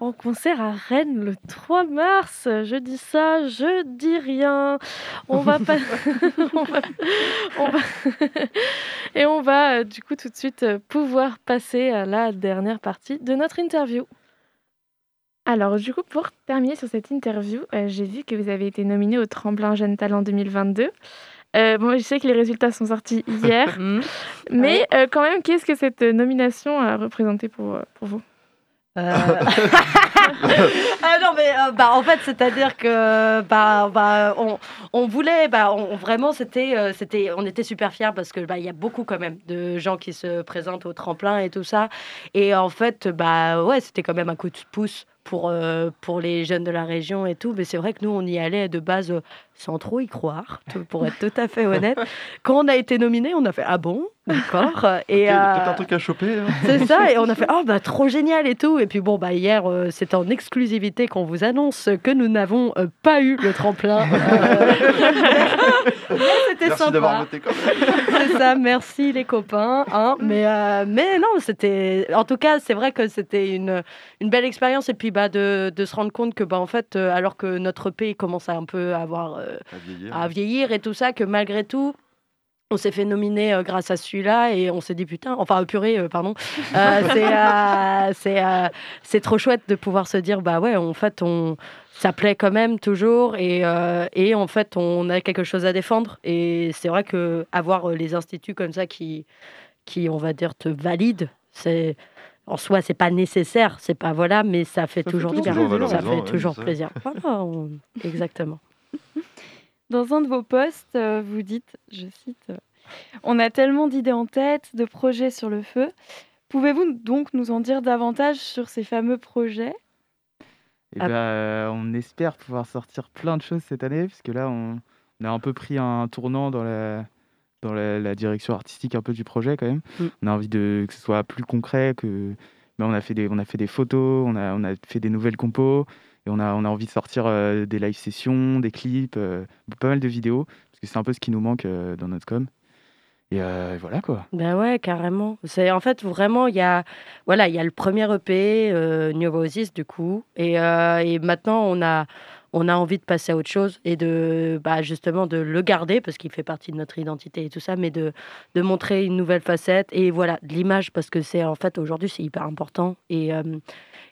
[SPEAKER 1] en concert à Rennes le 3 mars. Je dis ça, je dis rien. On va pas. on va... on va- et on va euh, du coup tout de suite euh, pouvoir passer à la dernière partie de notre interview.
[SPEAKER 11] Alors, du coup, pour terminer sur cette interview, euh, j'ai vu que vous avez été nominé au Tremplin Jeune Talent 2022. Euh, bon, je sais que les résultats sont sortis hier,
[SPEAKER 3] Mhm.
[SPEAKER 11] mais euh, quand même, qu'est-ce que cette nomination a représenté pour, pour vous?
[SPEAKER 3] Ah non mais euh, bah en fait c'est-à-dire que bah, bah on, on voulait bah on, vraiment c'était euh, c'était on était super fiers parce que bah il y a beaucoup quand même de gens qui se présentent au tremplin et tout ça et en fait bah ouais c'était quand même un coup de pouce pour euh, pour les jeunes de la région et tout mais c'est vrai que nous on y allait de base euh, sans trop y croire pour être tout à fait honnête quand on a été nominé on a fait ah bon d'accord et
[SPEAKER 2] Ok, il y a peut-être
[SPEAKER 3] euh,
[SPEAKER 2] un truc à choper. hein.
[SPEAKER 3] c'est ça, et on a fait oh bah trop génial et tout. Et puis bon bah hier euh, c'était en exclusivité qu'on vous annonce que nous n'avons euh, pas eu le tremplin. C'était
[SPEAKER 2] Merci d'avoir
[SPEAKER 3] sympa.
[SPEAKER 2] voté quand même.
[SPEAKER 3] C'est ça, merci les copains. hein. Mais euh, mais non, c'était en tout cas c'est vrai que c'était une une belle expérience et puis bah de, de se rendre compte que bah en fait euh, alors que notre pays commence à un peu avoir euh,
[SPEAKER 2] À vieillir.
[SPEAKER 3] à vieillir et tout ça, que malgré tout, on s'est fait nominer euh, grâce à celui-là et on s'est dit putain, enfin purée, euh, pardon, euh, c'est trop chouette de pouvoir se dire bah ouais, en fait on ça plaît quand même toujours et, euh, et en fait on a quelque chose à défendre et c'est vrai que avoir euh, les instituts comme ça qui qui on va dire te valident, c'est en soi c'est pas nécessaire, c'est pas voilà, mais ça fait toujours du bien, ça fait
[SPEAKER 2] ouais,
[SPEAKER 3] toujours plaisir. Voilà, on- exactement.
[SPEAKER 6] Dans un de vos posts, euh, vous dites, je cite, On a tellement d'idées en tête, de projets sur le feu. Pouvez-vous donc nous en dire davantage sur ces fameux projets?
[SPEAKER 5] Et
[SPEAKER 3] Ah.
[SPEAKER 5] ben, euh, on espère pouvoir sortir plein de choses cette année, puisque là, on, on a un peu pris un tournant dans la, dans la, la direction artistique un peu du projet quand même.
[SPEAKER 3] Mm.
[SPEAKER 5] On a envie de, que ce soit plus concret, que ben, on, a fait des, on a fait des photos, on a, on a fait des nouvelles compos, et on a, on a envie de sortir euh, des live sessions, des clips, euh, pas mal de vidéos, parce que c'est un peu ce qui nous manque euh, dans notre com. Et euh, voilà quoi.
[SPEAKER 3] Ben ouais, carrément. C'est en fait vraiment il y a voilà, il y a le premier EP euh, New Roses du coup et, euh, et maintenant on a on a envie de passer à autre chose et de bah, justement de le garder parce qu'il fait partie de notre identité et tout ça mais de de montrer une nouvelle facette et voilà, de l'image parce que c'est en fait aujourd'hui c'est hyper important et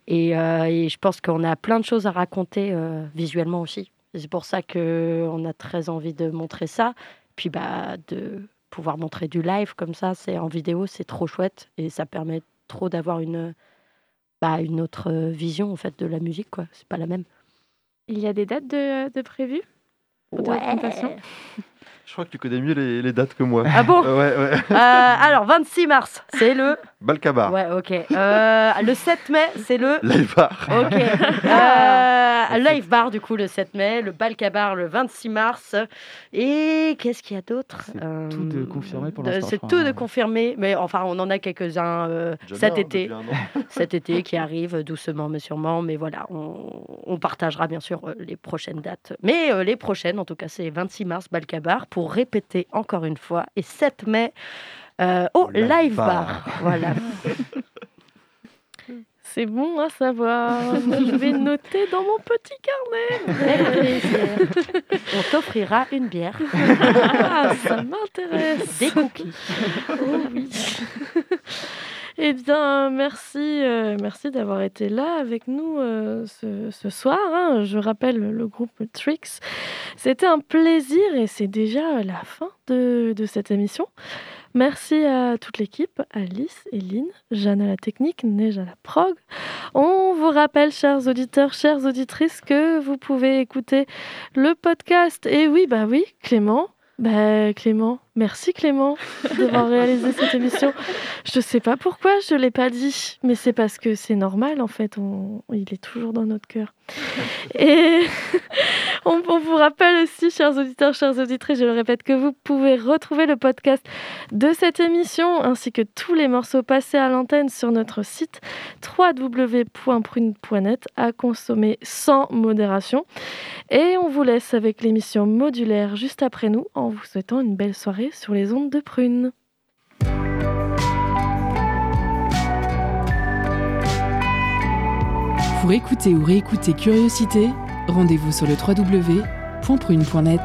[SPEAKER 3] et, et je pense qu'on a plein de choses à raconter visuellement aussi. Et C'est pour ça que on a très envie de montrer ça puis bah de pouvoir montrer du live comme ça, c'est en vidéo, c'est trop chouette et ça permet trop d'avoir une bah, une autre euh, vision en fait de la musique quoi. C'est pas la même.
[SPEAKER 11] Il y a des dates de, de prévues pour présentation
[SPEAKER 2] Je crois que tu connais mieux les, les dates que moi.
[SPEAKER 3] Ah bon?
[SPEAKER 2] Euh, Ouais, ouais.
[SPEAKER 3] Euh, alors 26 mars, c'est le
[SPEAKER 2] Balkabar.
[SPEAKER 3] ouais ok. Euh, le 7 mai, c'est le
[SPEAKER 2] Live bar.
[SPEAKER 3] Ok. Euh, live bar du coup le 7 mai, le Balkabar le 26 mars. Et qu'est-ce qu'il y a d'autre
[SPEAKER 5] C'est
[SPEAKER 3] Euh,
[SPEAKER 5] tout de confirmé pour
[SPEAKER 3] de-
[SPEAKER 5] l'instant,
[SPEAKER 3] C'est tout de
[SPEAKER 5] hein.
[SPEAKER 3] confirmé, mais enfin on en a quelques-uns euh, cet
[SPEAKER 2] bien,
[SPEAKER 3] été. cet été qui arrive doucement mais sûrement. Mais voilà, on, on partagera bien sûr les prochaines dates. Mais euh, les prochaines, en tout cas, c'est 26 mars, Balkabar, pour répéter encore une fois. Et 7 mai, euh, au
[SPEAKER 2] Live
[SPEAKER 3] Live
[SPEAKER 2] Bar.
[SPEAKER 3] Bar. Voilà.
[SPEAKER 1] C'est bon à savoir. Je vais noter dans mon petit carnet.
[SPEAKER 3] On t'offrira une bière,
[SPEAKER 1] Ah, ça m'intéresse.
[SPEAKER 3] des cookies.
[SPEAKER 1] Oh oui. Eh bien, merci, euh, merci d'avoir été là avec nous euh, ce, ce soir. hein. Je rappelle le groupe Trix. C'était un plaisir et c'est déjà la fin de, de cette émission. Merci à toute l'équipe, Alice, Eline, Jeanne à la technique, Neige à la prog. On vous rappelle, chers auditeurs, chères auditrices, que vous pouvez écouter le podcast. Et oui, bah oui, Clément, bah Clément, Merci Clément d'avoir réalisé cette émission. Je sais pas pourquoi je l'ai pas dit, mais c'est parce que c'est normal en fait. Il est toujours dans notre cœur. Et on, on vous rappelle aussi, chers auditeurs, chères auditrices, je le répète, que vous pouvez retrouver le podcast de cette émission ainsi que tous les morceaux passés à l'antenne sur notre site www.prune.net à consommer sans modération. Et on vous laisse avec l'émission modulaire juste après nous en vous souhaitant une belle sur les ondes de Prune.
[SPEAKER 4] Pour écouter ou réécouter Curiosité, rendez-vous sur le www.prune.net.